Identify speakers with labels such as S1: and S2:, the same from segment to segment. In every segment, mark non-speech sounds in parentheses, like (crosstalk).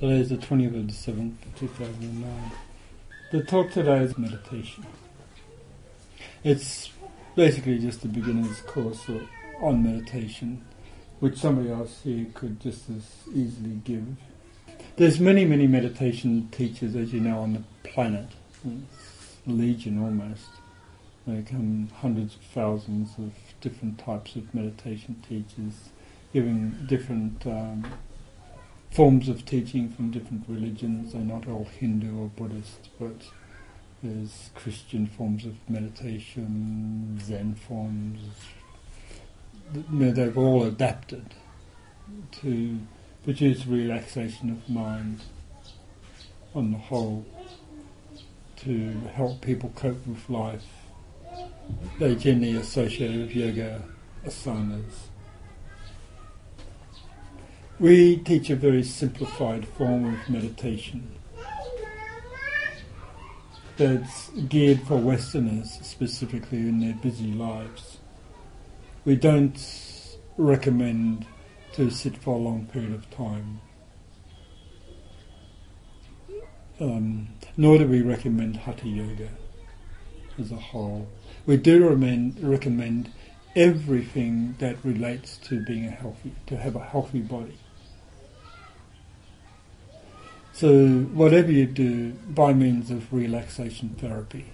S1: Today is the 20th of December 2009. The talk today is meditation. It's basically just a beginner's course on meditation, which somebody else here could just as easily give. There's many, many meditation teachers, as you know, on the planet. It's legion almost. There come hundreds of thousands of different types of meditation teachers, giving different um, forms of teaching from different religions. They're not all Hindu or Buddhist, but there's Christian forms of meditation, Zen forms. They've all adapted to produce relaxation of mind on the whole, to help people cope with life. They generally associate with yoga asanas we teach a very simplified form of meditation that's geared for Westerners specifically in their busy lives. We don't recommend to sit for a long period of time. Um, nor do we recommend hatha yoga as a whole. We do recommend, recommend everything that relates to being a healthy, to have a healthy body. So whatever you do by means of relaxation therapy,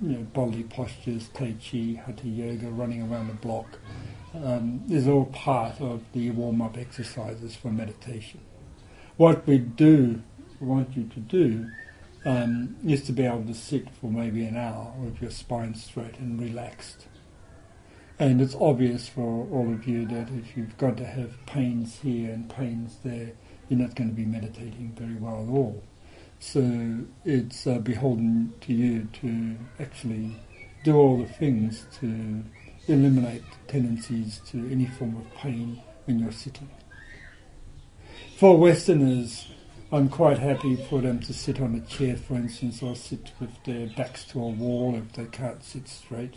S1: you know, body postures, Tai Chi, Hatha Yoga, running around the block, um, is all part of the warm-up exercises for meditation. What we do want you to do um, is to be able to sit for maybe an hour with your spine straight and relaxed. And it's obvious for all of you that if you've got to have pains here and pains there, you're not going to be meditating very well at all. So it's uh, beholden to you to actually do all the things to eliminate tendencies to any form of pain when you're sitting. For Westerners, I'm quite happy for them to sit on a chair, for instance, or sit with their backs to a wall if they can't sit straight.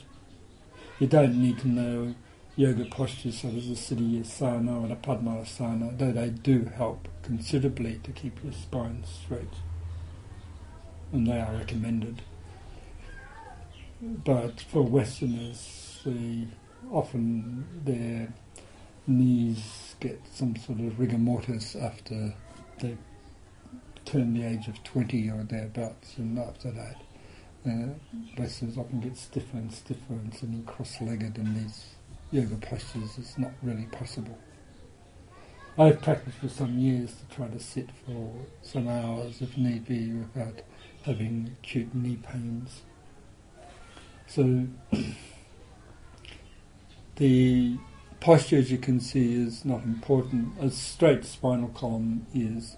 S1: You don't need to know yoga postures such as the Siddhi Asana or the Padmasana, though they do help considerably to keep your spine straight. And they are recommended. But for Westerners, they, often their knees get some sort of rigor mortis after they turn the age of 20 or thereabouts, and after that, uh, Westerners often get stiffer and stiffer and sitting cross-legged in these yoga postures is not really possible. I've practiced for some years to try to sit for some hours if need be without having acute knee pains. So (clears throat) the posture, as you can see, is not important. A straight spinal column is.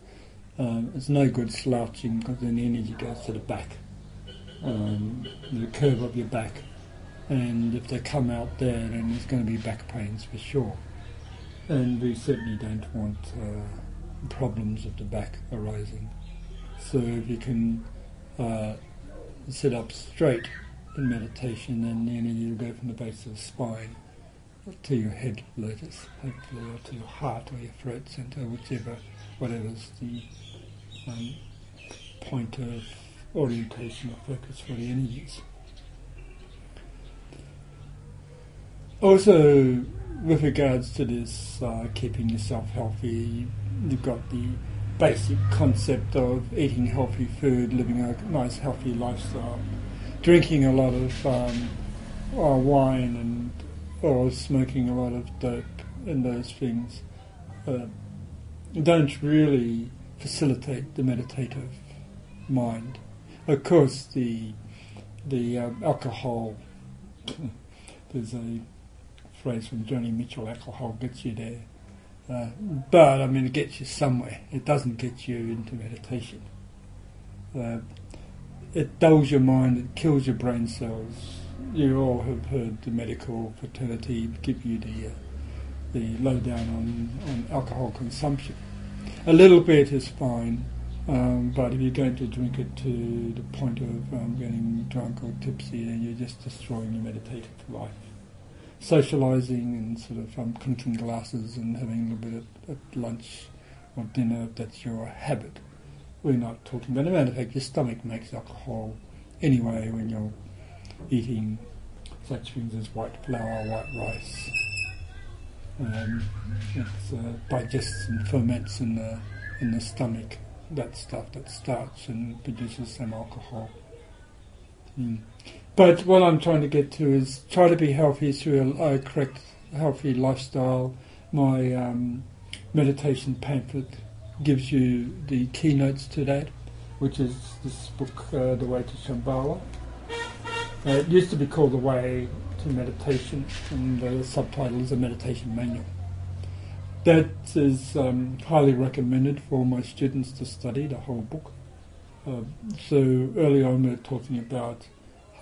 S1: Um, it's no good slouching because then the energy goes to the back. Um, the curve of your back and if they come out there, then there's going to be back pains for sure. And we certainly don't want uh, problems of the back arising. So if you can uh, sit up straight in meditation, then you know, you'll go from the base of the spine to your head lotus, hopefully, or to your heart or your throat center, whichever, whatever's the um, point of orientation or focus for the energies. Also, with regards to this uh, keeping yourself healthy, you've got the basic concept of eating healthy food, living a nice healthy lifestyle, drinking a lot of um, uh, wine and or smoking a lot of dope and those things uh, don't really facilitate the meditative mind. Of course, the the um, alcohol. (laughs) There's a phrase from Joni Mitchell, alcohol gets you there. Uh, but, I mean, it gets you somewhere. It doesn't get you into meditation. Uh, it dulls your mind, it kills your brain cells. You all have heard the medical fraternity give you the, uh, the lowdown on, on alcohol consumption. A little bit is fine, um, but if you're going to drink it to the point of um, getting drunk or tipsy, then you're just destroying your meditative life socialising and sort of um, clinking glasses and having a little bit at, at lunch or dinner, that's your habit. We're not talking about, as a matter of fact, your stomach makes alcohol anyway when you're eating such things as white flour, white rice. Um, it uh, digests and ferments in the in the stomach. That stuff that starts and produces some alcohol. Mm. But what I'm trying to get to is try to be healthy through a, a correct, healthy lifestyle. My um, meditation pamphlet gives you the keynotes to that, which is this book, uh, The Way to Shambhala. Uh, it used to be called The Way to Meditation, and the subtitle is a meditation manual. That is um, highly recommended for my students to study the whole book. Uh, so early on we're talking about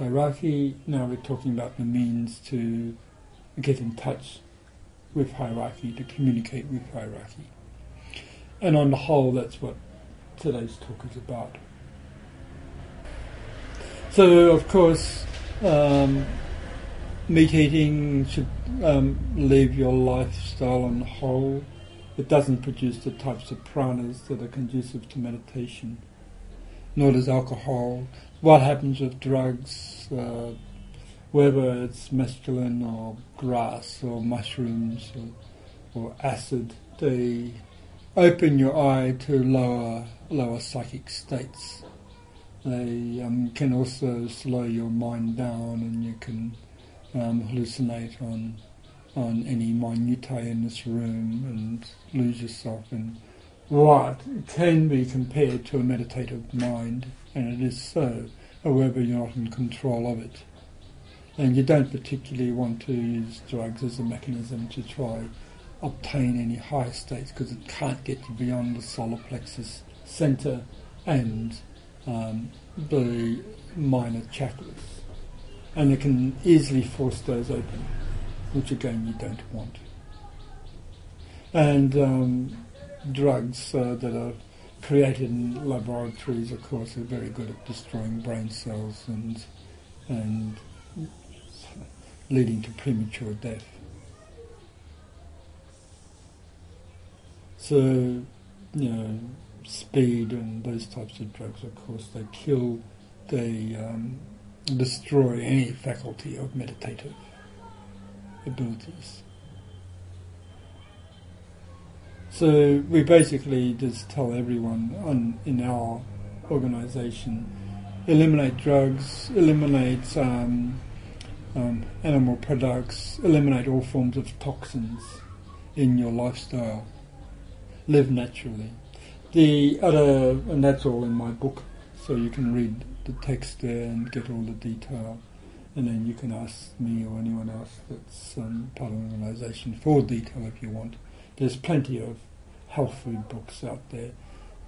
S1: hierarchy, now we're talking about the means to get in touch with hierarchy, to communicate with hierarchy. And on the whole, that's what today's talk is about. So, of course, um, meat eating should um, leave your lifestyle on the whole. It doesn't produce the types of pranas that are conducive to meditation, nor does alcohol. What happens with drugs, uh, whether it's mescaline or grass or mushrooms or, or acid, they open your eye to lower lower psychic states. They um, can also slow your mind down, and you can um, hallucinate on on any minutiae in this room and lose yourself in what can be compared to a meditative mind, and it is so, however you're not in control of it. And you don't particularly want to use drugs as a mechanism to try obtain any higher states because it can't get you beyond the solar plexus center and um, the minor chakras and it can easily force those open, which again you don't want. And um, drugs uh, that are created in laboratories, of course, are very good at destroying brain cells and and leading to premature death. So, you know, speed and those types of drugs, of course, they kill, they um, destroy any faculty of meditative abilities. So we basically just tell everyone on, in our organisation, eliminate drugs, eliminate um, um, animal products, eliminate all forms of toxins in your lifestyle. Live naturally. The other, and that's all in my book, so you can read the text there and get all the detail. And then you can ask me or anyone else that's um, part of the organisation for detail if you want. There's plenty of health food books out there.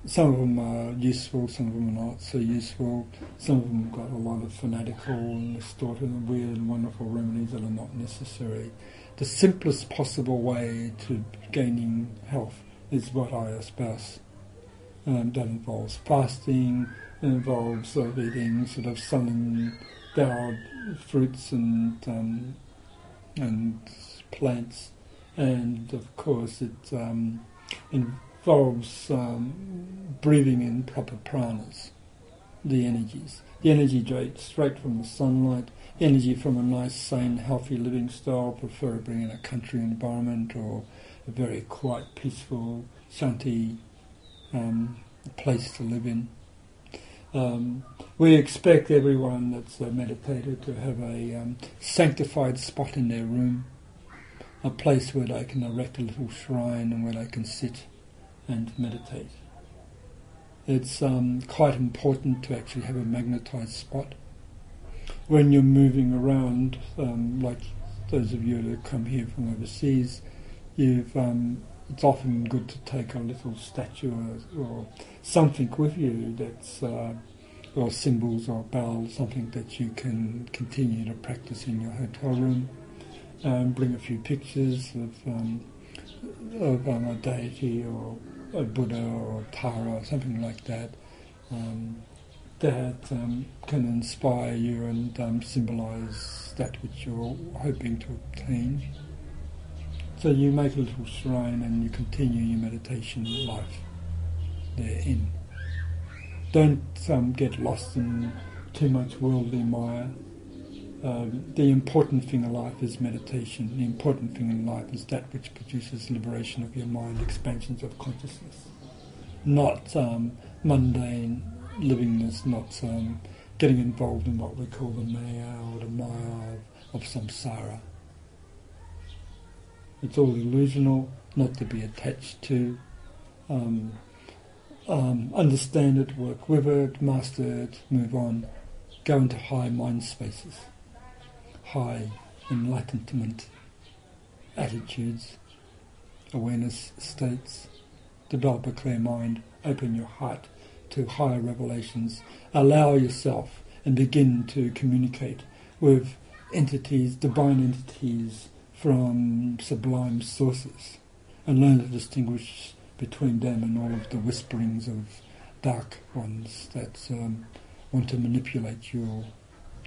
S1: Some of them are useful, some of them are not so useful. Some of them have got a lot of fanatical and distorted and weird and wonderful remedies that are not necessary. The simplest possible way to gaining health is what I espouse. Um, that involves fasting, involves sort of eating sort of sun-endowed fruits and um, and plants, and of course it um, involves um, breathing in proper pranas, the energies, the energy straight from the sunlight, energy from a nice, sane, healthy living style, preferably in a country environment or a very quiet, peaceful, shanti um, place to live in. Um, we expect everyone that's a meditator to have a um, sanctified spot in their room, a place where they can erect a little shrine and where they can sit and meditate. It's um, quite important to actually have a magnetized spot. When you're moving around, um, like those of you that come here from overseas, you've um, it's often good to take a little statue or, or something with you that's uh, or symbols or bells, something that you can continue to practice in your hotel room. Um, bring a few pictures of um, of um, a deity or a Buddha or Tara or something like that um, that um, can inspire you and um, symbolise that which you're hoping to obtain. So you make a little shrine and you continue your meditation life therein. Don't get lost in too much worldly mire. Um, the important thing in life is meditation. The important thing in life is that which produces liberation of your mind, expansions of consciousness. Not um, mundane livingness, not um, getting involved in what we call the maya or the maya of, of samsara. It's all illusional, not to be attached to. Um, um, understand it, work with it, master it, move on, go into high mind spaces high enlightenment attitudes, awareness states, develop a clear mind, open your heart to higher revelations, allow yourself and begin to communicate with entities, divine entities from sublime sources, and learn to distinguish between them and all of the whisperings of dark ones that um, want to manipulate you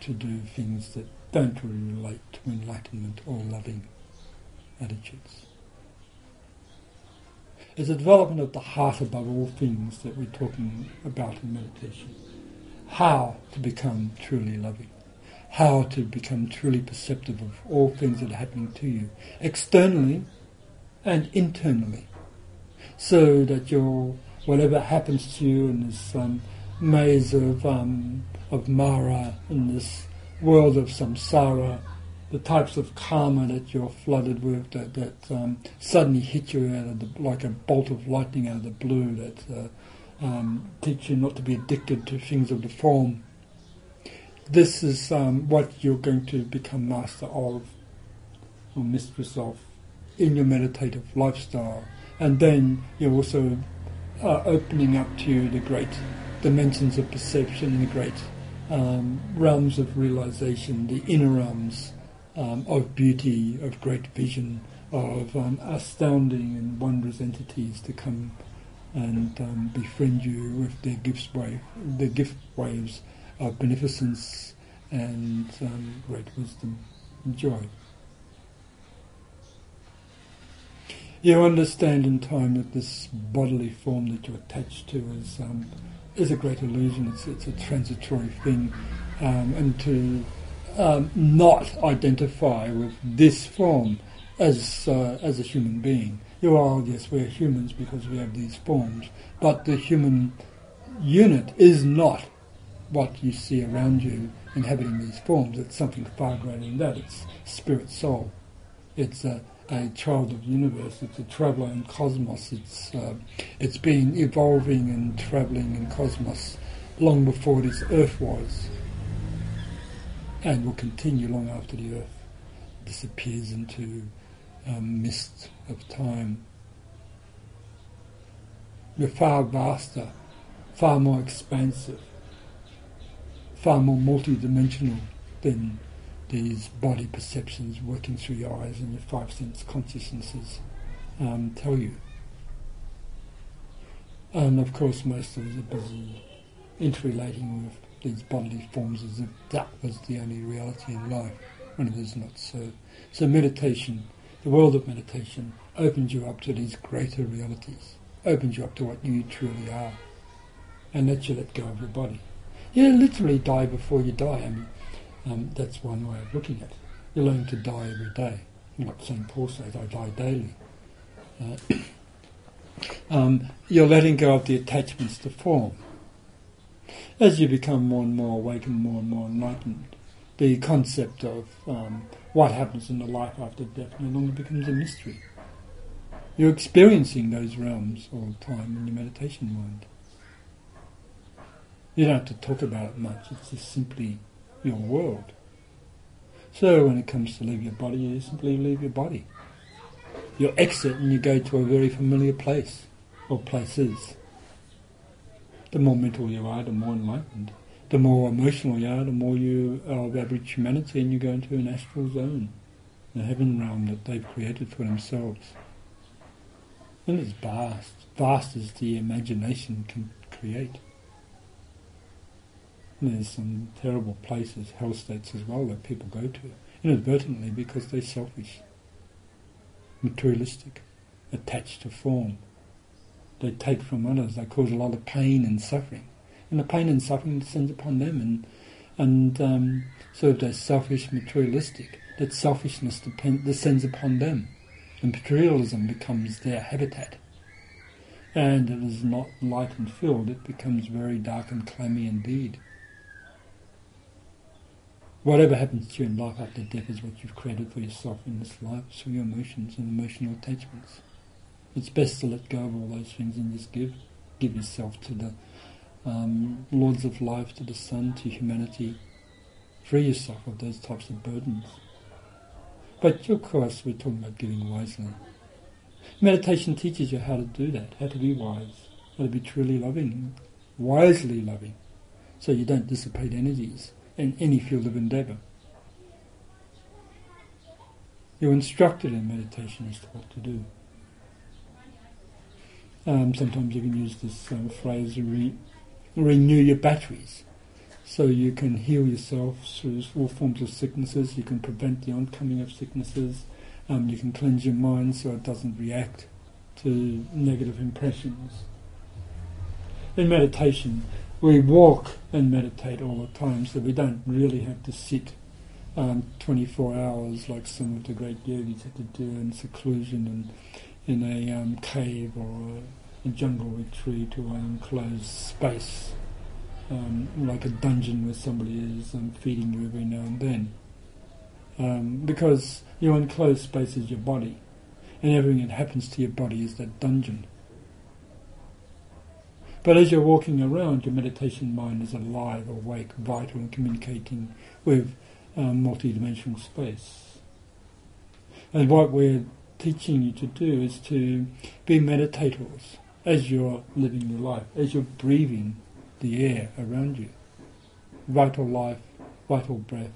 S1: to do things that don't relate to enlightenment or loving attitudes. It's a development of the heart above all things that we're talking about in meditation. How to become truly loving. How to become truly perceptive of all things that are happening to you, externally and internally. So that your whatever happens to you in this um, maze of um, of Mara, in this world of samsara, the types of karma that you're flooded with that, that um, suddenly hit you out of the, like a bolt of lightning out of the blue that uh, um, teach you not to be addicted to things of the form. This is um, what you're going to become master of or mistress of in your meditative lifestyle. And then you're also uh, opening up to the great dimensions of perception and the great um, realms of realization, the inner realms um, of beauty, of great vision, of um, astounding and wondrous entities to come and um, befriend you with their gifts wave, their gift waves of beneficence and um, great wisdom and joy. You understand in time that this bodily form that you're attached to is um, is a great illusion. It's, it's a transitory thing. Um, and to um, not identify with this form as, uh, as a human being. You are, yes, we're humans because we have these forms, but the human unit is not what you see around you inhabiting these forms. It's something far greater than that. It's spirit soul. It's a a child of the universe. It's a traveller in cosmos. It's uh, it's been evolving and travelling in cosmos long before this Earth was, and will continue long after the Earth disappears into um, mist of time. We're far vaster, far more expansive, far more multidimensional than these body perceptions working through your eyes and your five sense consciousnesses um, tell you. And of course, most of us are busy interrelating with these bodily forms as if that was the only reality in life, when it is not so. So, meditation, the world of meditation, opens you up to these greater realities, opens you up to what you truly are, and lets you let go of your body. You literally die before you die. I mean, um, that's one way of looking at it. You learn to die every day. Like St. Paul says, I die daily. Uh, (coughs) um, you're letting go of the attachments to form. As you become more and more awake and more and more enlightened, the concept of um, what happens in the life after death no longer becomes a mystery. You're experiencing those realms all the time in your meditation mind. You don't have to talk about it much, it's just simply your world. So when it comes to leave your body, you simply leave your body. You exit and you go to a very familiar place or places. The more mental you are, the more enlightened. The more emotional you are, the more you are of average humanity and you go into an astral zone, the heaven realm that they've created for themselves. And it's vast, vast as the imagination can create. There's some terrible places, hell states as well, that people go to inadvertently because they're selfish. materialistic, attached to form. They take from others. They cause a lot of pain and suffering, and the pain and suffering descends upon them. And and um, so if they're selfish, materialistic, that selfishness depend, descends upon them, and materialism becomes their habitat. And it is not light and filled; it becomes very dark and clammy indeed. Whatever happens to you in life after death is what you've created for yourself in this life through your emotions and emotional attachments. It's best to let go of all those things and just give. Give yourself to the um, Lords of life, to the Sun, to humanity. Free yourself of those types of burdens. But of course, we're talking about giving wisely. Meditation teaches you how to do that, how to be wise, how to be truly loving, wisely loving, so you don't dissipate energies in any field of endeavour. You're instructed in meditation as to what to do. Um, sometimes you can use this uh, phrase, re- renew your batteries. So you can heal yourself through all forms of sicknesses, you can prevent the oncoming of sicknesses, um, you can cleanse your mind so it doesn't react to negative impressions. In meditation, we walk and meditate all the time, so we don't really have to sit um, 24 hours like some of the great yogis had to do in seclusion and in a um, cave or a, a, jungle retreat or an enclosed space, um, like a dungeon where somebody is um, feeding you every now and then. Um, because your enclosed space is your body, and everything that happens to your body is that dungeon. But as you're walking around, your meditation mind is alive, awake, vital, and communicating with um, multi-dimensional space. And what we're teaching you to do is to be meditators as you're living your life, as you're breathing the air around you. Vital life, vital breath.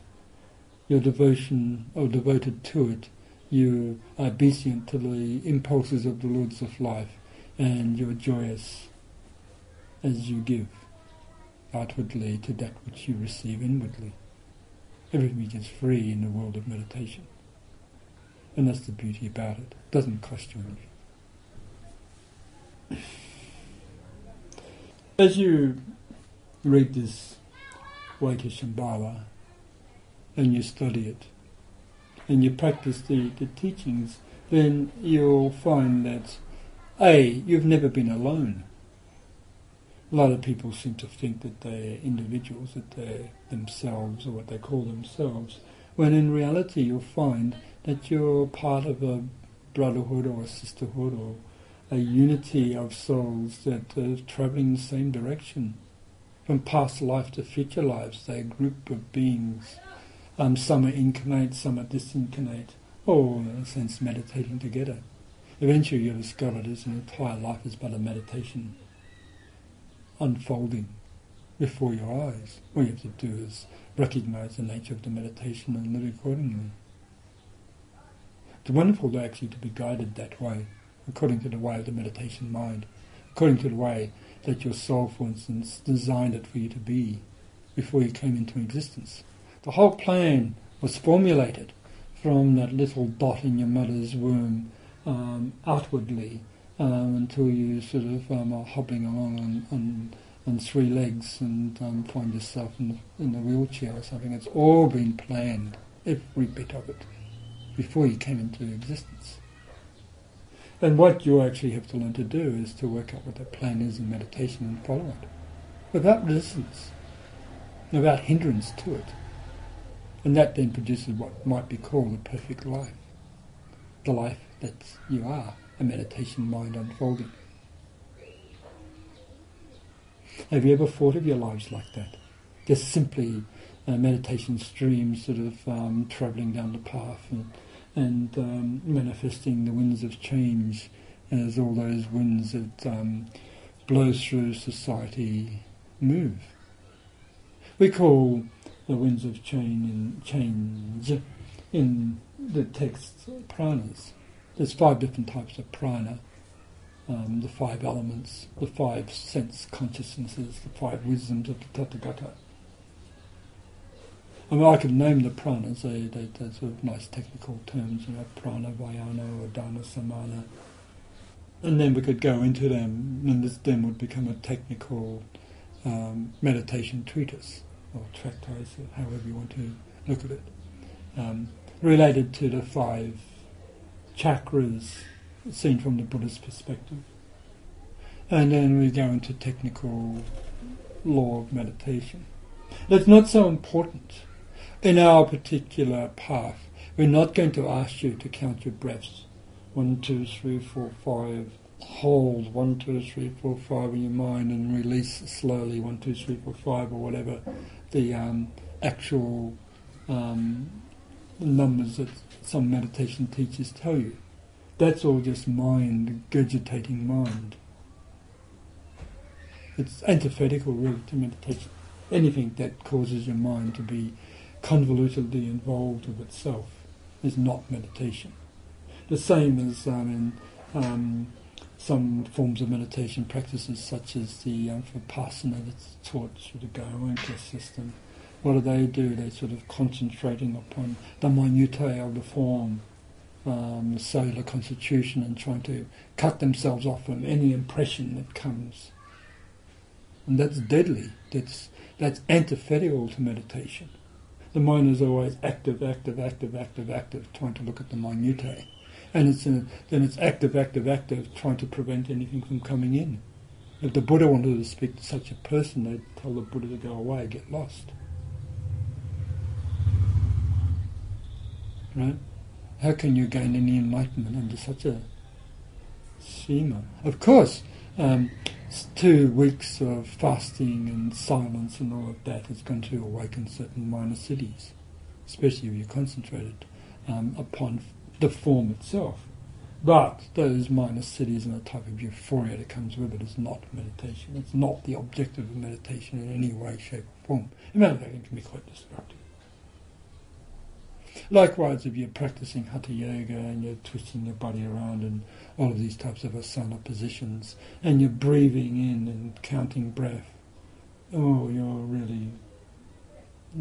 S1: Your devotion or devoted to it, you are obedient to the impulses of the Lords of life, and you're joyous as you give outwardly to that which you receive inwardly. Everything is free in the world of meditation. And that's the beauty about it. It doesn't cost you anything. (sniffs) As you read this Shambhala and you study it and you practice the, the teachings, then you'll find that A, you've never been alone a lot of people seem to think that they're individuals, that they're themselves or what they call themselves, when in reality you'll find that you're part of a brotherhood or a sisterhood or a unity of souls that are travelling in the same direction. From past life to future lives, they're a group of beings. Um, some are incarnate, some are disincarnate, all in a sense meditating together. Eventually you'll discover that an entire life is but a meditation unfolding before your eyes. All you have to do is recognize the nature of the meditation and live accordingly. It's wonderful to actually to be guided that way, according to the way of the meditation mind, according to the way that your soul, for instance, designed it for you to be before you came into existence. The whole plan was formulated from that little dot in your mother's womb um, outwardly um, until you sort of um, are hobbling along on, on, on three legs and um, find yourself in the, in the wheelchair or something. It's all been planned, every bit of it, before you came into existence. And what you actually have to learn to do is to work out what that plan is in meditation and follow it, without resistance, without hindrance to it. And that then produces what might be called a perfect life, the life that you are a meditation mind unfolding. Have you ever thought of your lives like that? Just simply uh, meditation streams sort of um, travelling down the path and, and um, manifesting the winds of change as all those winds that um, blow through society move. We call the winds of change in, change in the text pranas. There's five different types of prana, um, the five elements, the five sense consciousnesses, the five wisdoms of the Tathagata. I mean, I could name the pranas, they, they, they're sort of nice technical terms, you know, prana, vyana, udana, samana. And then we could go into them, and this then would become a technical um, meditation treatise, or tractise, or however you want to look at it, um, related to the five chakras seen from the Buddhist perspective. And then we go into technical law of meditation. That's not so important. In our particular path, we're not going to ask you to count your breaths. One, two, three, four, five. Hold one, two, three, four, five in your mind and release slowly one, two, three, four, five, or whatever the um, actual um, numbers that some meditation teachers tell you. That's all just mind, gurgitating mind. It's antithetical, really, to meditation. Anything that causes your mind to be convolutedly involved with itself is not meditation. The same as um, in um, some forms of meditation practices, such as the um, vipassana that's taught through the Goenka system. What do they do? They're sort of concentrating upon the minutiae of the form, um, the cellular constitution, and trying to cut themselves off from any impression that comes. And that's deadly. That's that's antithetical to meditation. The mind is always active, active, active, active, active, trying to look at the minutiae. And it's a, then it's active, active, active, trying to prevent anything from coming in. If the Buddha wanted to speak to such a person, they'd tell the Buddha to go away, get lost. Right? How can you gain any enlightenment under such a schema? Of course, um, two weeks of fasting and silence and all of that is going to awaken certain minor siddhis, especially if you're concentrated um, upon the form itself. But those minor siddhis and the type of euphoria that comes with it is not meditation. It's not the objective of meditation in any way, shape, or form. In fact, it can be quite destructive. Likewise, if you're practicing hatha yoga and you're twisting your body around and all of these types of asana positions, and you're breathing in and counting breath, oh, you're really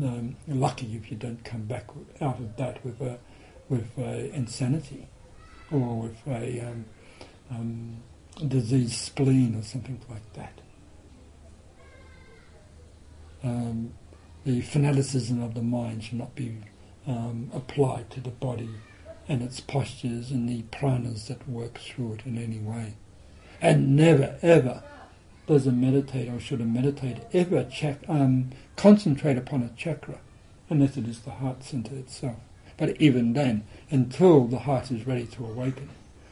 S1: um, lucky if you don't come back out of that with a with a insanity or with a um, um, diseased spleen or something like that. Um, the fanaticism of the mind should not be um, to the body and its postures and the pranas that work through it in any way. And never, ever does a meditator or should a meditator ever check, um, concentrate upon a chakra unless it is the heart center itself. But even then, until the heart is ready to awaken,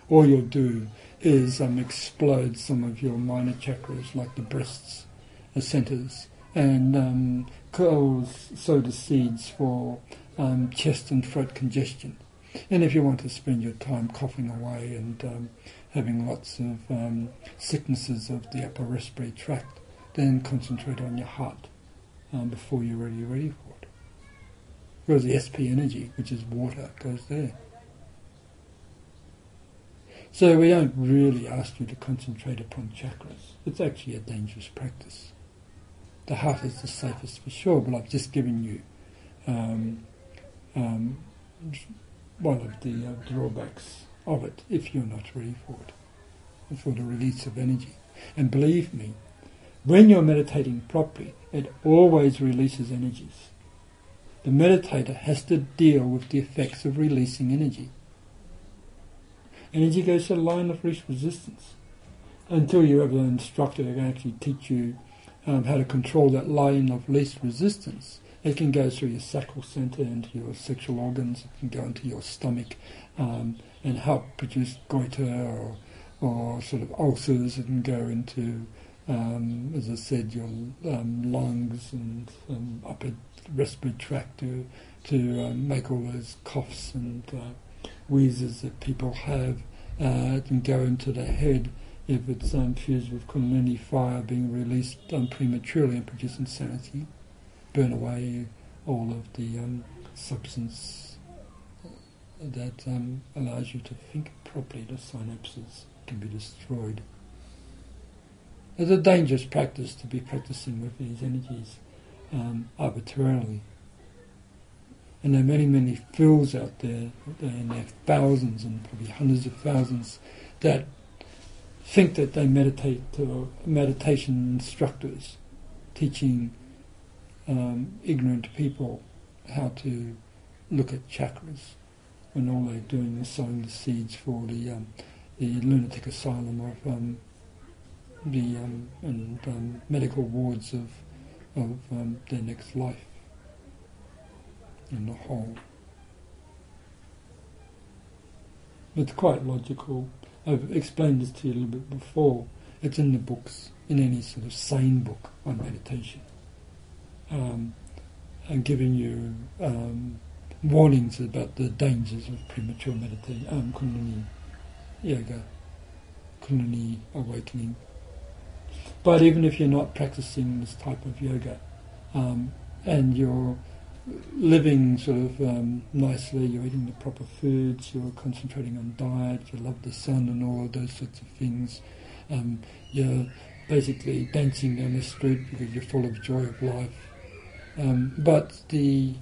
S1: all you'll do is um, explode some of your minor chakras, like the breasts, the centers, and um, sow the seeds for um, chest and throat congestion. And if you want to spend your time coughing away and um, having lots of um, sicknesses of the upper respiratory tract, then concentrate on your heart um, before you're ready, ready for it. Because the SP energy, which is water, goes there. So we don't really ask you to concentrate upon chakras. It's actually a dangerous practice. The heart is the safest for sure, but I've just given you um, one of the uh, drawbacks of it if you're not ready for it, for the release of energy. And believe me, when you're meditating properly, it always releases energies. The meditator has to deal with the effects of releasing energy. Energy goes to the line of least resistance until you have an instructor that can actually teach you um, how to control that line of least resistance. It can go through your sacral center into your sexual organs. It can go into your stomach um, and help produce goiter or, or sort of ulcers. It can go into, um, as I said, your um, lungs and um, upper respiratory tract to, to um, make all those coughs and uh, wheezes that people have. Uh, it can go into the head if it's um, fused with kundalini fire being released um, prematurely and produce insanity burn away all of the um, substance that um, allows you to think properly. The synapses can be destroyed. It's a dangerous practice to be practicing with these energies um, arbitrarily. And there are many, many fools out there, and there are thousands and probably hundreds of thousands that think that they meditate to meditation instructors teaching um, ignorant people how to look at chakras when all they're doing is sowing the seeds for the um, the lunatic asylum of um, the um, and um, medical wards of of um, their next life in the whole. It's quite logical. I've explained this to you a little bit before. It's in the books, in any sort of sane book on meditation. Um, and giving you um, warnings about the dangers of premature meditation, um, Kundalini yoga, Kundalini awakening. But even if you're not practicing this type of yoga, um, and you're living sort of um, nicely, you're eating the proper foods, you're concentrating on diet, you love the sun and all those sorts of things, um, you're basically dancing down the street because you're full of joy of life. Um, but the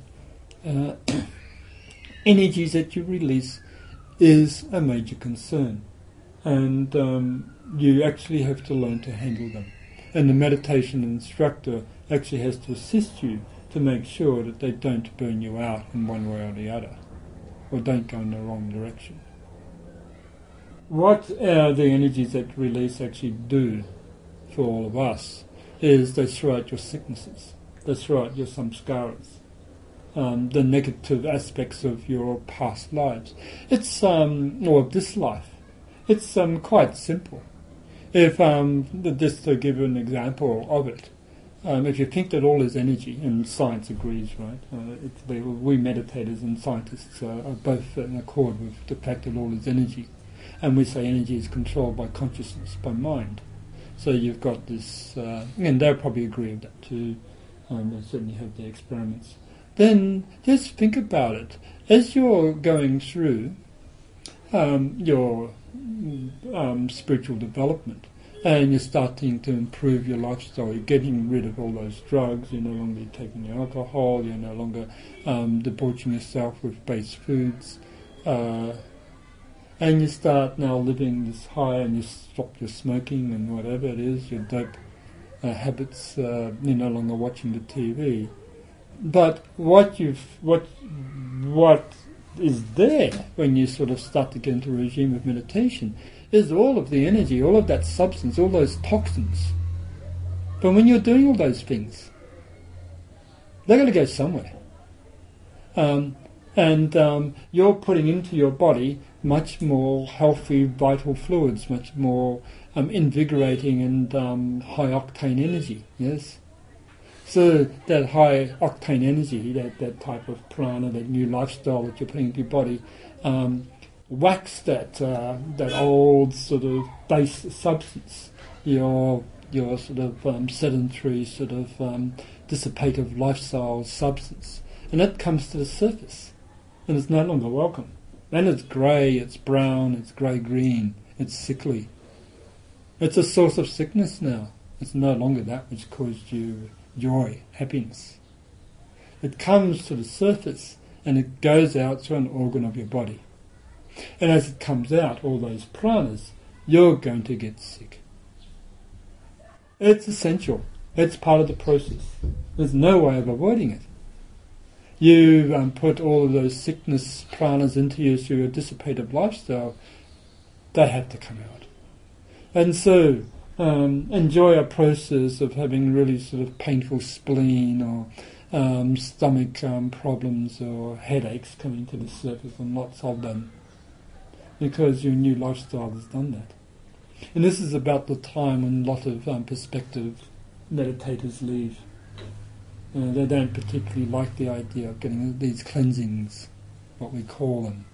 S1: uh, (coughs) energies that you release is a major concern, and um, you actually have to learn to handle them. And the meditation instructor actually has to assist you to make sure that they don't burn you out in one way or the other, or don't go in the wrong direction. What uh, the energies that release actually do for all of us is they throw out your sicknesses, they right, your samskaras, um, the negative aspects of your past lives. It's um, or this life. It's um, quite simple. If um, just to give you an example of it, um, if you think that all is energy, and science agrees, right? Uh, we, we, meditators and scientists are both in accord with the fact that all is energy, and we say energy is controlled by consciousness, by mind. So you've got this, uh, and they'll probably agree with that too. Um, certainly have their experiments. Then just think about it as you're going through um, your um, spiritual development and you're starting to improve your lifestyle. You're getting rid of all those drugs. You're no longer taking the alcohol. You're no longer um, debauching yourself with base foods. Uh, and you start now living this high and you stop your smoking and whatever it is, your dope habits, uh, you're no longer watching the TV. But what you've, what, what is there when you sort of start to get into a regime of meditation is all of the energy, all of that substance, all those toxins. But when you're doing all those things, they're going to go somewhere. Um, and um, you're putting into your body much more healthy, vital fluids, much more um, invigorating and um, high octane energy. Yes. So that high octane energy, that, that type of prana, that new lifestyle that you're putting into your body, um, wax that uh, that old sort of base substance, your your sort of um, sedentary sort of um, dissipative lifestyle substance, and that comes to the surface, and it's no longer welcome. And it's grey, it's brown, it's grey green, it's sickly. It's a source of sickness now. It's no longer that which caused you joy, happiness. It comes to the surface and it goes out through an organ of your body. And as it comes out, all those pranas, you're going to get sick. It's essential. It's part of the process. There's no way of avoiding it. You um, put all of those sickness pranas into you through your dissipative lifestyle, they have to come out. And so, um, enjoy a process of having really sort of painful spleen or um, stomach um, problems or headaches coming to the surface, and lots of them because your new lifestyle has done that. And this is about the time when a lot of um, perspective meditators leave. Uh, they don't particularly like the idea of getting these cleansings, what we call them.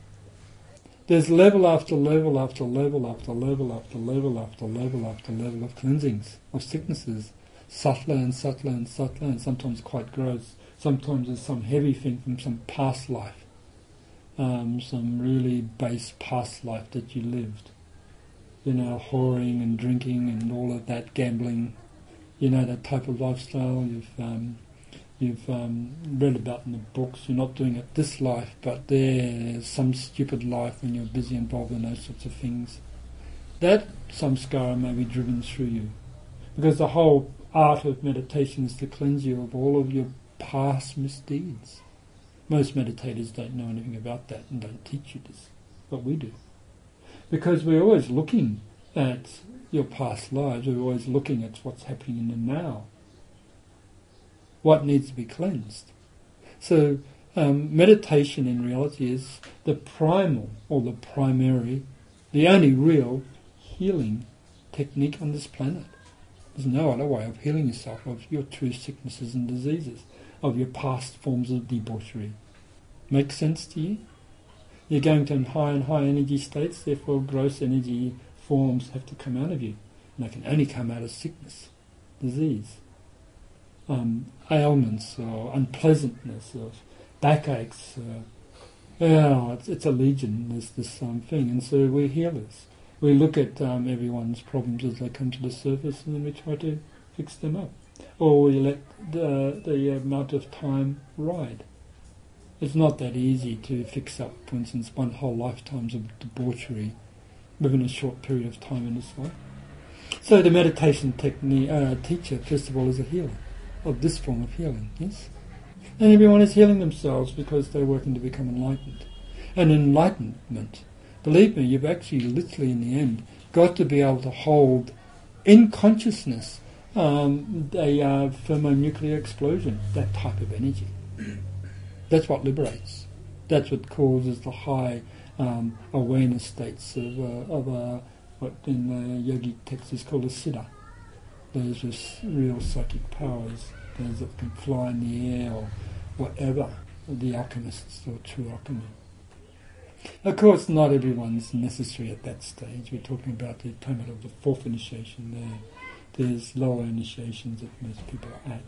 S1: There's level after level after level after level after level after level after level of cleansings, of sicknesses, subtler and subtler and subtler, and sometimes quite gross. Sometimes there's some heavy thing from some past life um, some really base past life that you lived. You know, whoring and drinking and all of that, gambling. You know, that type of lifestyle. You've um, you've um, read about in the books. You're not doing it this life, but there's some stupid life when you're busy involved in those sorts of things. That samskara may be driven through you. Because the whole art of meditation is to cleanse you of all of your past misdeeds. Most meditators don't know anything about that and don't teach you this, but we do. Because we're always looking at your past lives, we're always looking at what's happening in the now. What needs to be cleansed. So um, meditation in reality is the primal or the primary, the only real healing technique on this planet. There's no other way of healing yourself of your true sicknesses and diseases, of your past forms of debauchery. Make sense to you? You're going to high and high energy states, therefore gross energy forms have to come out of you. And they can only come out of sickness, disease, um, ailments or unpleasantness, or backaches. Uh, it's, it's, a legion, there's this um, thing. And so we're healers. We look at um, everyone's problems as they come to the surface and then we try to fix them up. Or we let the, the amount of time ride. It's not that easy to fix up, for instance, one whole lifetime's of debauchery within a short period of time in this life. So the meditation technique uh, teacher, first of all, is a healer of this form of healing, yes? And everyone is healing themselves because they're working to become enlightened. And enlightenment, believe me, you've actually literally in the end got to be able to hold in consciousness um, a uh, thermonuclear explosion, that type of energy. That's what liberates. That's what causes the high um, awareness states of, uh, of uh, what in the yogic text is called a siddha. Those with real psychic powers, those that can fly in the air or whatever, the alchemists or true alchemy. Of course, not everyone's necessary at that stage. We're talking about the attainment of the fourth initiation there. There's lower initiations that most people are at.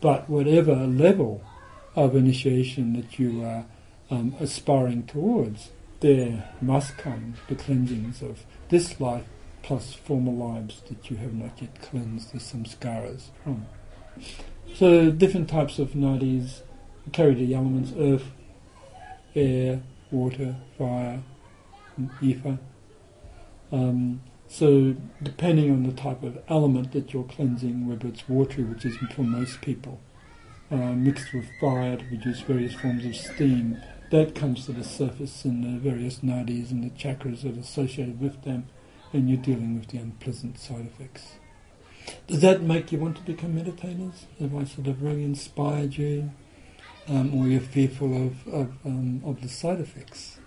S1: But whatever level of initiation that you are um, aspiring towards, there must come the cleansings of this life plus former lives that you have not yet cleansed the samskaras from. So different types of nadis carry the elements earth, air, water, fire, ether. Um, so depending on the type of element that you're cleansing, whether it's watery, which is for most people, uh, mixed with fire to produce various forms of steam. That comes to the surface in the various nadis and the chakras that are associated with them, and you're dealing with the unpleasant side effects. Does that make you want to become meditators? Have I sort of really inspired you? Um, or you're fearful of, of, um, of the side effects?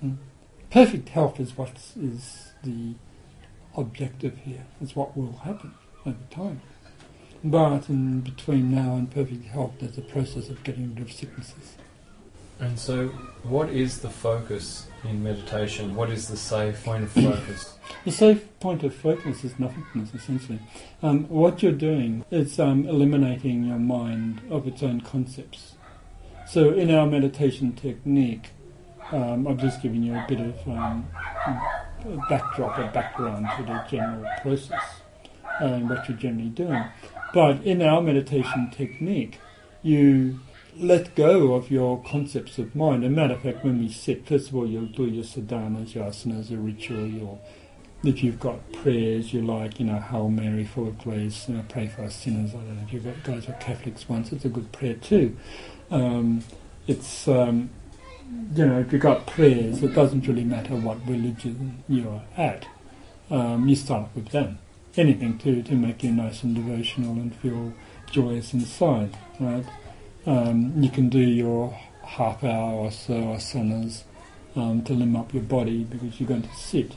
S1: Hmm? Perfect health is what is the objective here, is what will happen over time. But in between now and perfect health, there's a process of getting rid of sicknesses.
S2: And so, what is the focus in meditation? What is the safe point of focus? (clears throat)
S1: the safe point of focus is nothingness, essentially. Um, what you're doing is um, eliminating your mind of its own concepts. So, in our meditation technique, um, I've just given you a bit of um, a backdrop, a background to the general process and what you're generally doing. But in our meditation technique, you let go of your concepts of mind. As a matter of fact, when we sit, first of all, you'll do your sadhanas, your asanas, your ritual, your if you've got prayers you like, you know, Hail Mary, full of grace, you know, pray for us sinners. I don't know if you guys were Catholics once, it's a good prayer too. Um, it's, um, you know, if you've got prayers, it doesn't really matter what religion you're at. Um, you start with them anything to, to make you nice and devotional and feel joyous inside, right? Um, you can do your half hour or so asanas um, to limb up your body because you're going to sit.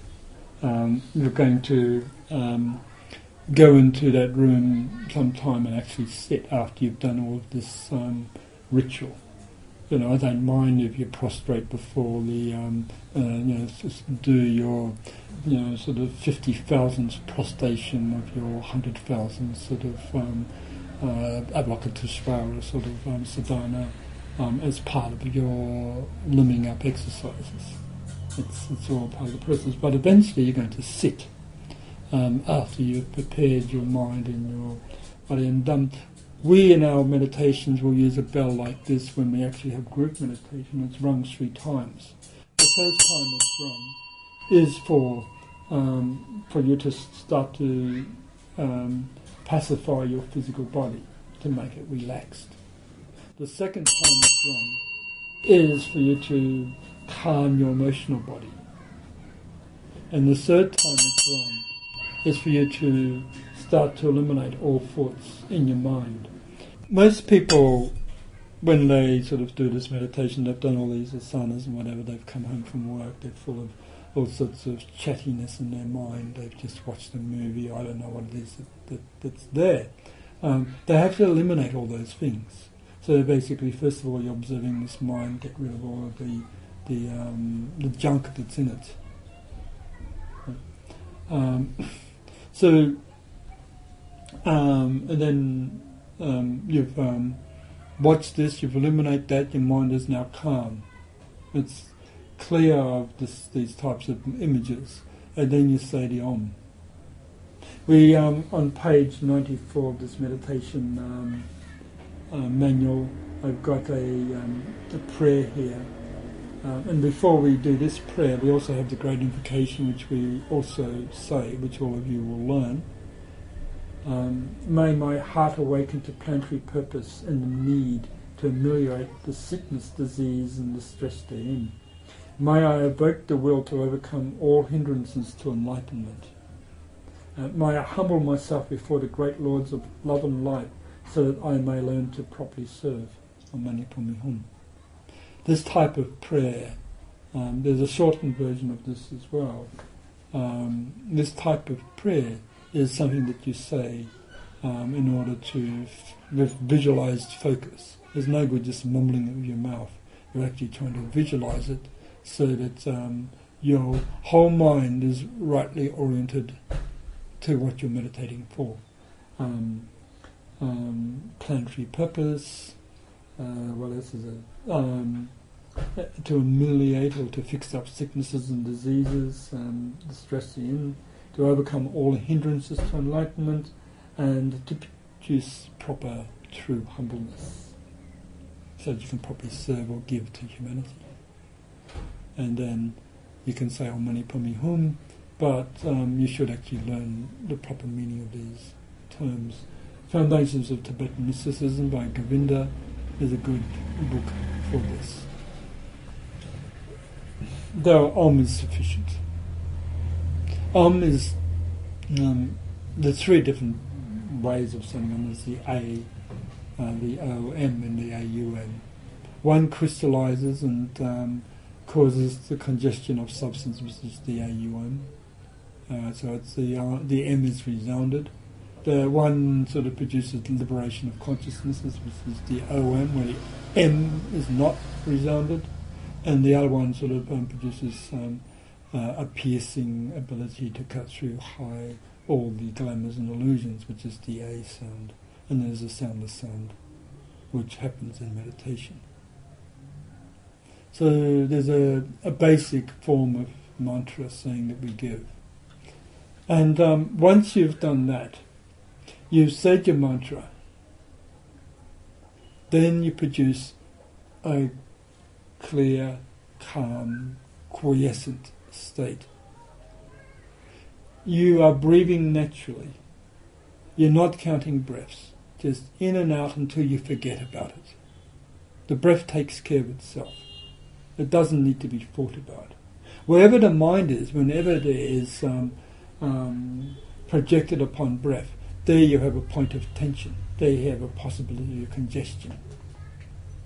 S1: Um, you're going to um, go into that room sometime and actually sit after you've done all of this um, ritual you know, I don't mind if you prostrate before the, um, uh, you know, do your, you know, sort of 50,000th prostration of your 100,000th sort of uh, Avalokiteshvara sort of um, sadhana um, as part of your limbing up exercises. It's, it's all part of the process. But eventually you're going to sit um, after you've prepared your mind and your body. And um, we in our meditations will use a bell like this when we actually have group meditation. It's rung three times. The first time it's rung is for um, for you to start to um, pacify your physical body to make it relaxed. The second time it's rung is for you to calm your emotional body. And the third time it's rung is for you to start to eliminate all thoughts in your mind. Most people, when they sort of do this meditation, they've done all these asanas and whatever, they've come home from work, they're full of all sorts of chattiness in their mind, they've just watched a movie, I don't know what it is that, that, that's there. Um, they have to eliminate all those things. So basically, first of all, you're observing this mind, get rid of all of the the, um, the junk that's in it. Um, (laughs) so, um, and then um, you've um, watched this, you've eliminated that, your mind is now calm. It's clear of this, these types of images, and then you say the Om. We, um, on page 94 of this meditation uh, manual, I've got a, a prayer here um, and before we do this prayer, we also have the great invocation, which we also say, which all of you will learn. Um, may my heart awaken to planetary purpose and the need to ameliorate the sickness, disease, and distress therein. May I evoke the will to overcome all hindrances to enlightenment. Uh, may I humble myself before the great lords of love and light so that I may learn to properly serve. This type of prayer, um, there's a shortened version of this as well. Um, this type of prayer is something that you say um, in order to f- visualized focus. There's no good just mumbling it with your mouth. You're actually trying to visualize it so that um, your whole mind is rightly oriented to what you're meditating for. Um, um, planetary purpose, uh, what else is it? Um, to ameliorate or to fix up sicknesses and diseases, um, distress in, to overcome all hindrances to enlightenment, and to produce proper true humbleness, so that you can properly serve or give to humanity. And then you can say Om Mani Padme Hum, but um, you should actually learn the proper meaning of these terms. Foundations of Tibetan Mysticism by Govinda is a good book for this. Though Om is sufficient. Om is um, the three different ways of saying Om is the A, uh, the O, M, and the A, U, N. One crystallizes and um, causes the congestion of substance, which is the A, U, M. Uh, so it's the uh, the M is resounded the one sort of produces the liberation of consciousnesses, which is the OM, where the M is not resounded, and the other one sort of um, produces um, uh, a piercing ability to cut through high all the glamours and illusions, which is the A sound, and there's a soundless sound, which happens in meditation. So there's a, a basic form of mantra saying that we give. And um, once you've done that, you've said your mantra, then you produce a clear, calm, quiescent state. You are breathing naturally. You're not counting breaths, just in and out until you forget about it. The breath takes care of itself. It doesn't need to be thought about. Wherever the mind is, whenever there is um, um, projected upon breath, there you have a point of tension. There you have a possibility of congestion,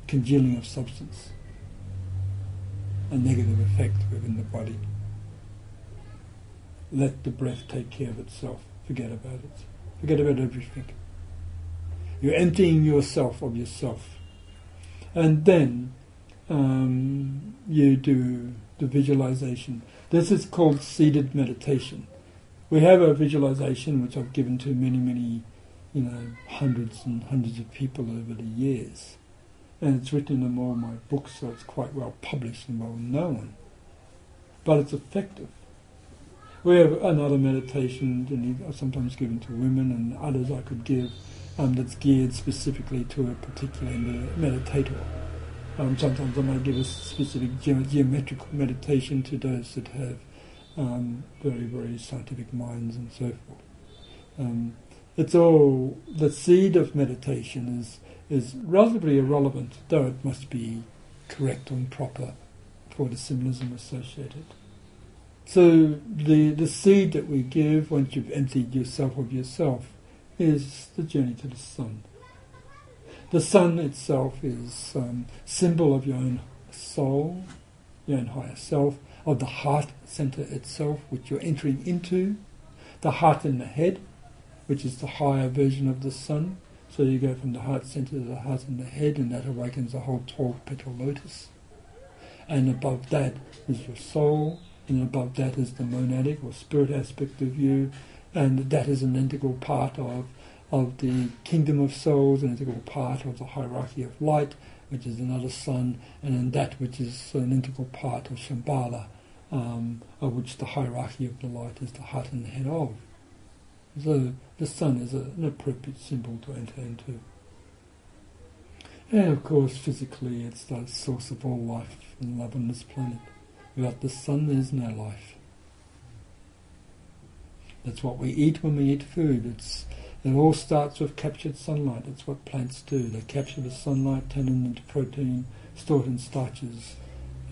S1: congealing of substance, a negative effect within the body. Let the breath take care of itself. Forget about it. Forget about everything. You're emptying yourself of yourself. And then um, you do the visualization. This is called seated meditation we have a visualization which I've given to many, many, you know, hundreds and hundreds of people over the years. And it's written in all my books, so it's quite well published and well known. But it's effective. We have another meditation, and sometimes given to women, and others I could give, um, that's geared specifically to a particular meditator. Um, sometimes I might give a specific ge- geometrical meditation to those that have um, very, very scientific minds and so forth. Um, it's all the seed of meditation is is relatively irrelevant, though it must be correct and proper for the symbolism associated. So the the seed that we give once you've emptied yourself of yourself is the journey to the sun. The sun itself is um, symbol of your own soul, your own higher self, of the heart center itself, which you're entering into, the heart and the head, which is the higher version of the sun. So you go from the heart center to the heart and the head, and that awakens the whole 12 petal lotus. And above that is your soul, and above that is the monadic or spirit aspect of you, and that is an integral part of of the kingdom of souls, an integral part of the hierarchy of light, which is another sun, and then that which is an integral part of Shambhala, um, of which the hierarchy of the light is the heart and the head of. So the sun is a, an appropriate symbol to enter into. And of course, physically, it's the source of all life and love on this planet. Without the sun, there's no life. That's what we eat when we eat food. It's it all starts with captured sunlight. That's what plants do. They capture the sunlight, turn it into protein, store it in starches,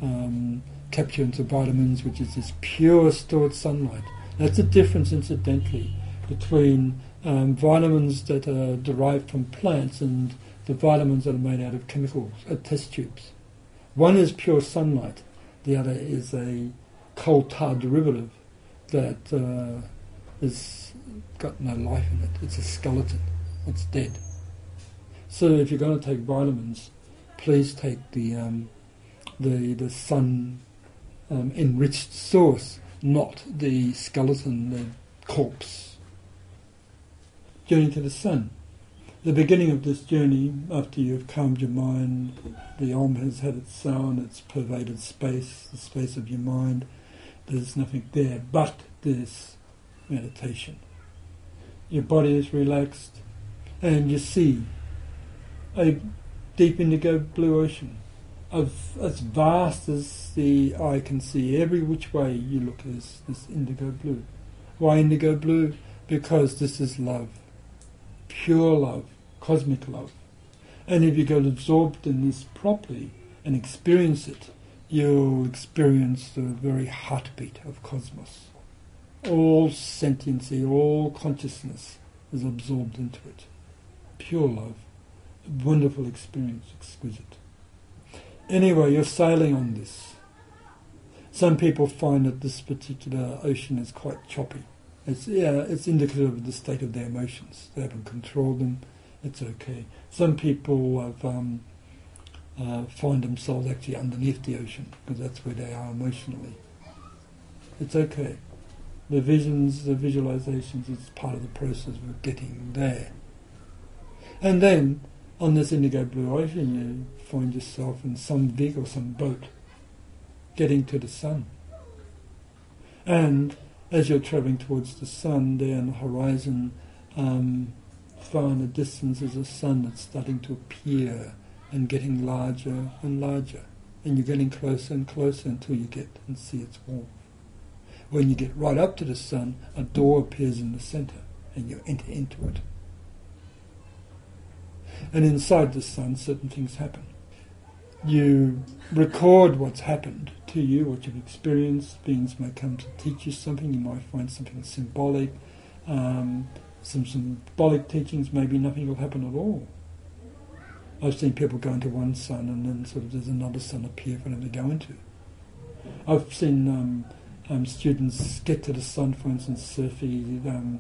S1: um, capture into vitamins, which is this pure stored sunlight. That's the difference, incidentally, between um, vitamins that are derived from plants and the vitamins that are made out of chemicals, uh, test tubes. One is pure sunlight, the other is a coal tar derivative that uh, is got no life in it. It's a skeleton. It's dead. So if you're going to take vitamins, please take the um, the the sun um, enriched source, not the skeleton, the corpse. Journey to the sun. The beginning of this journey, after you've calmed your mind, the Om has had its sound, it's pervaded space, the space of your mind. There's nothing there but this meditation. Your body is relaxed, and you see a deep indigo blue ocean of as vast as the eye can see. Every which way you look is this indigo blue. Why indigo blue? Because this is love, pure love, cosmic love. And if you get absorbed in this properly and experience it, you'll experience the very heartbeat of cosmos all sentiency, all consciousness is absorbed into it. Pure love, A wonderful experience, exquisite. Anyway, you're sailing on this. Some people find that this particular ocean is quite choppy. It's yeah, it's indicative of the state of their emotions. They haven't controlled them. It's okay. Some people have, um, uh, find themselves actually underneath the ocean because that's where they are emotionally. It's okay the visions, the visualizations is part of the process of getting there. And then on this indigo blue ocean, you find yourself in some or some boat getting to the sun. And as you're traveling towards the sun, there on the horizon, um, far in the distance, is a sun that's starting to appear and getting larger and larger. And you're getting closer and closer until you get and see its warmth. When you get right up to the sun, a door appears in the center and you enter into it. And inside the sun, certain things happen. You record what's happened to you, what you've experienced. Beings may come to teach you something. You might find something symbolic. Um, some symbolic teachings, maybe nothing will happen at all. I've seen people go into one sun and then sort of there's another sun appear for them to go into. I've seen um, um, students get to the sun, for instance, surfy, um,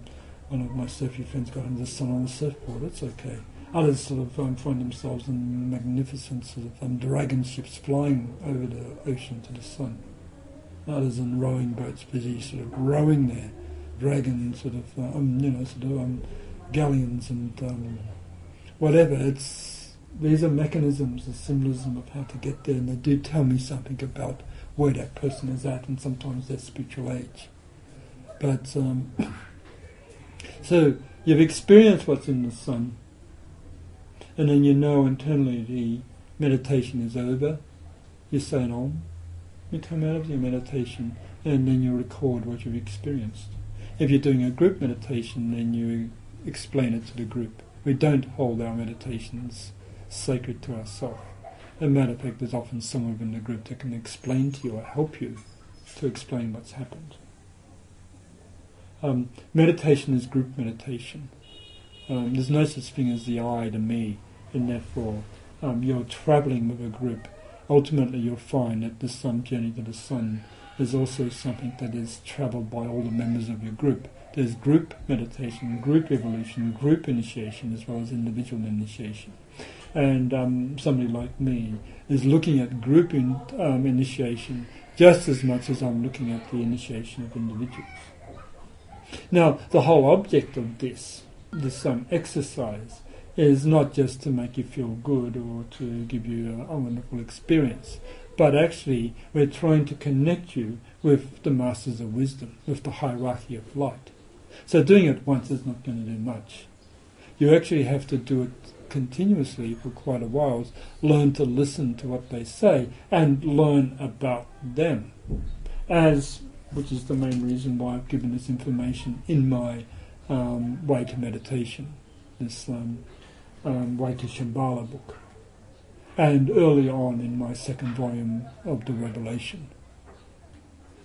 S1: one of my surfy friends got into the sun on the surfboard, it's okay. Others sort of um, find themselves in magnificent sort of um, dragon ships flying over the ocean to the sun. Others in rowing boats, busy sort of rowing there, dragon sort of, uh, um, you know, sort of um, galleons and um, whatever. It's these are mechanisms, the symbolism of how to get there, and they do tell me something about where that person is at and sometimes their spiritual age. But um, (coughs) so you've experienced what's in the sun, and then you know internally the meditation is over. You say an om, you come out of your meditation, and then you record what you've experienced. If you're doing a group meditation, then you explain it to the group. We don't hold our meditations sacred to ourselves. A matter of fact, there's often someone in the group that can explain to you or help you to explain what's happened. Um, meditation is group meditation. Um, there's no such thing as the I, the me, and therefore um, you're traveling with a group. Ultimately, you'll find that the sun journey to the sun is also something that is travelled by all the members of your group. There's group meditation, group evolution, group initiation, as well as individual initiation. And um, somebody like me is looking at group in, um, initiation just as much as I'm looking at the initiation of individuals. Now, the whole object of this, this um, exercise, is not just to make you feel good or to give you a, a wonderful experience, but actually we're trying to connect you with the masters of wisdom, with the hierarchy of light. So doing it once is not going to do much. You actually have to do it continuously for quite a while, learn to listen to what they say and learn about them. As which is the main reason why I've given this information in my um, Way to Meditation, this um, um, Way to Shambhala book, and early on in my second volume of the Revelation.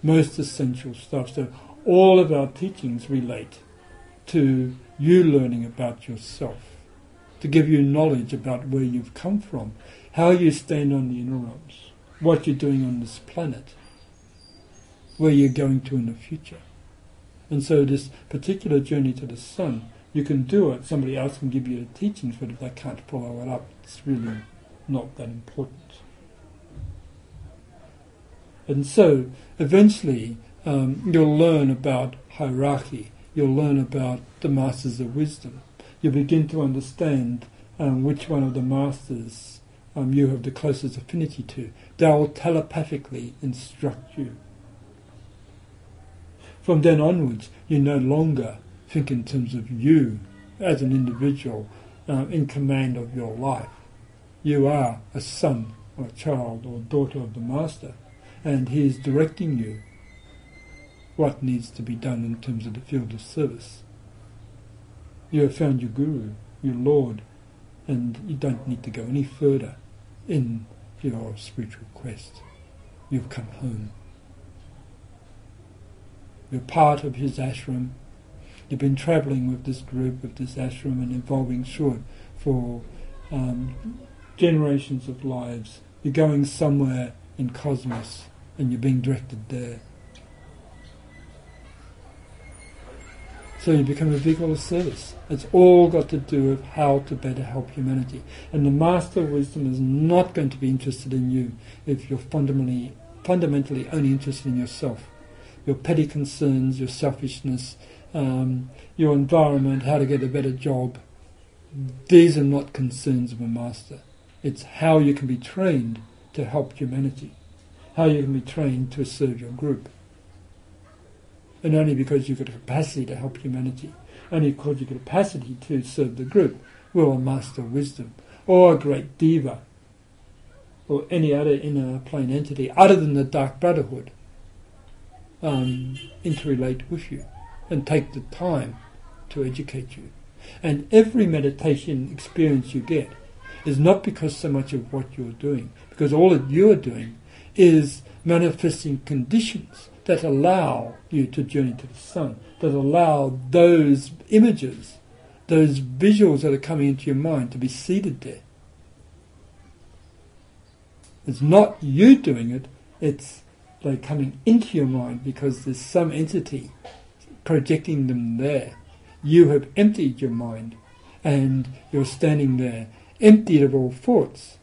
S1: Most essential stuff. So all of our teachings relate to you learning about yourself, to give you knowledge about where you've come from, how you stand on the inner realms, what you're doing on this planet, where you're going to in the future. And so this particular journey to the sun, you can do it, somebody else can give you the teachings, but if they can't follow it up, it's really not that important. And so, eventually, um, you'll learn about hierarchy, you'll learn about the masters of wisdom. You'll begin to understand um, which one of the masters um, you have the closest affinity to. They'll telepathically instruct you. From then onwards, you no longer think in terms of you as an individual uh, in command of your life. You are a son or a child or daughter of the Master, and he is directing you what needs to be done in terms of the field of service. You have found your Guru, your Lord, and you don't need to go any further in your spiritual quest. You've come home. You're part of his ashram. You've been travelling with this group, with this ashram, and evolving short for um, generations of lives. You're going somewhere in cosmos, and you're being directed there. So you become a vehicle of service. It's all got to do with how to better help humanity. And the Master of Wisdom is not going to be interested in you if you're fundamentally, fundamentally only interested in yourself your petty concerns, your selfishness, um, your environment, how to get a better job. These are not concerns of a master. It's how you can be trained to help humanity, how you can be trained to serve your group. And only because you've got a capacity to help humanity, only because you've got a capacity to serve the group, will a master wisdom, or a great deva, or any other inner plane entity other than the Dark Brotherhood um, interrelate with you and take the time to educate you. And every meditation experience you get is not because so much of what you're doing, because all that you're doing is manifesting conditions that allow you to journey to the sun, that allow those images, those visuals that are coming into your mind to be seated there. It's not you doing it, it's they're coming into your mind because there's some entity projecting them there. You have emptied your mind and you're standing there emptied of all thoughts.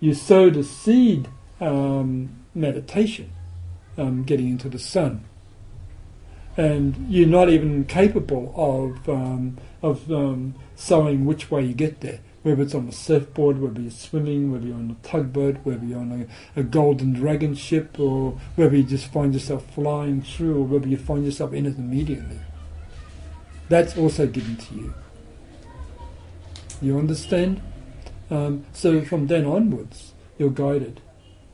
S1: You sowed a seed um, meditation, um, getting into the sun. And you're not even capable of, um, of um, sowing which way you get there whether it's on a surfboard, whether you're swimming, whether you're on a tugboat, whether you're on a, a, golden dragon ship, or whether you just find yourself flying through, or whether you find yourself in it immediately. That's also given to you. You understand? Um, so from then onwards, you're guided.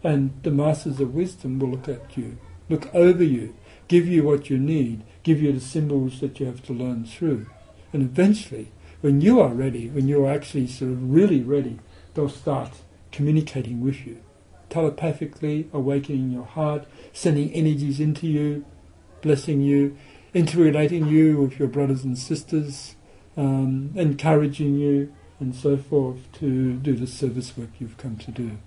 S1: And the masters of wisdom will look at you, look over you, give you what you need, give you the symbols that you have to learn through. And eventually, when you are ready, when you're actually sort of really ready, they'll start communicating with you, telepathically, awakening your heart, sending energies into you, blessing you, interrelating you with your brothers and sisters, um, encouraging you, and so forth to do the service work you've come to do.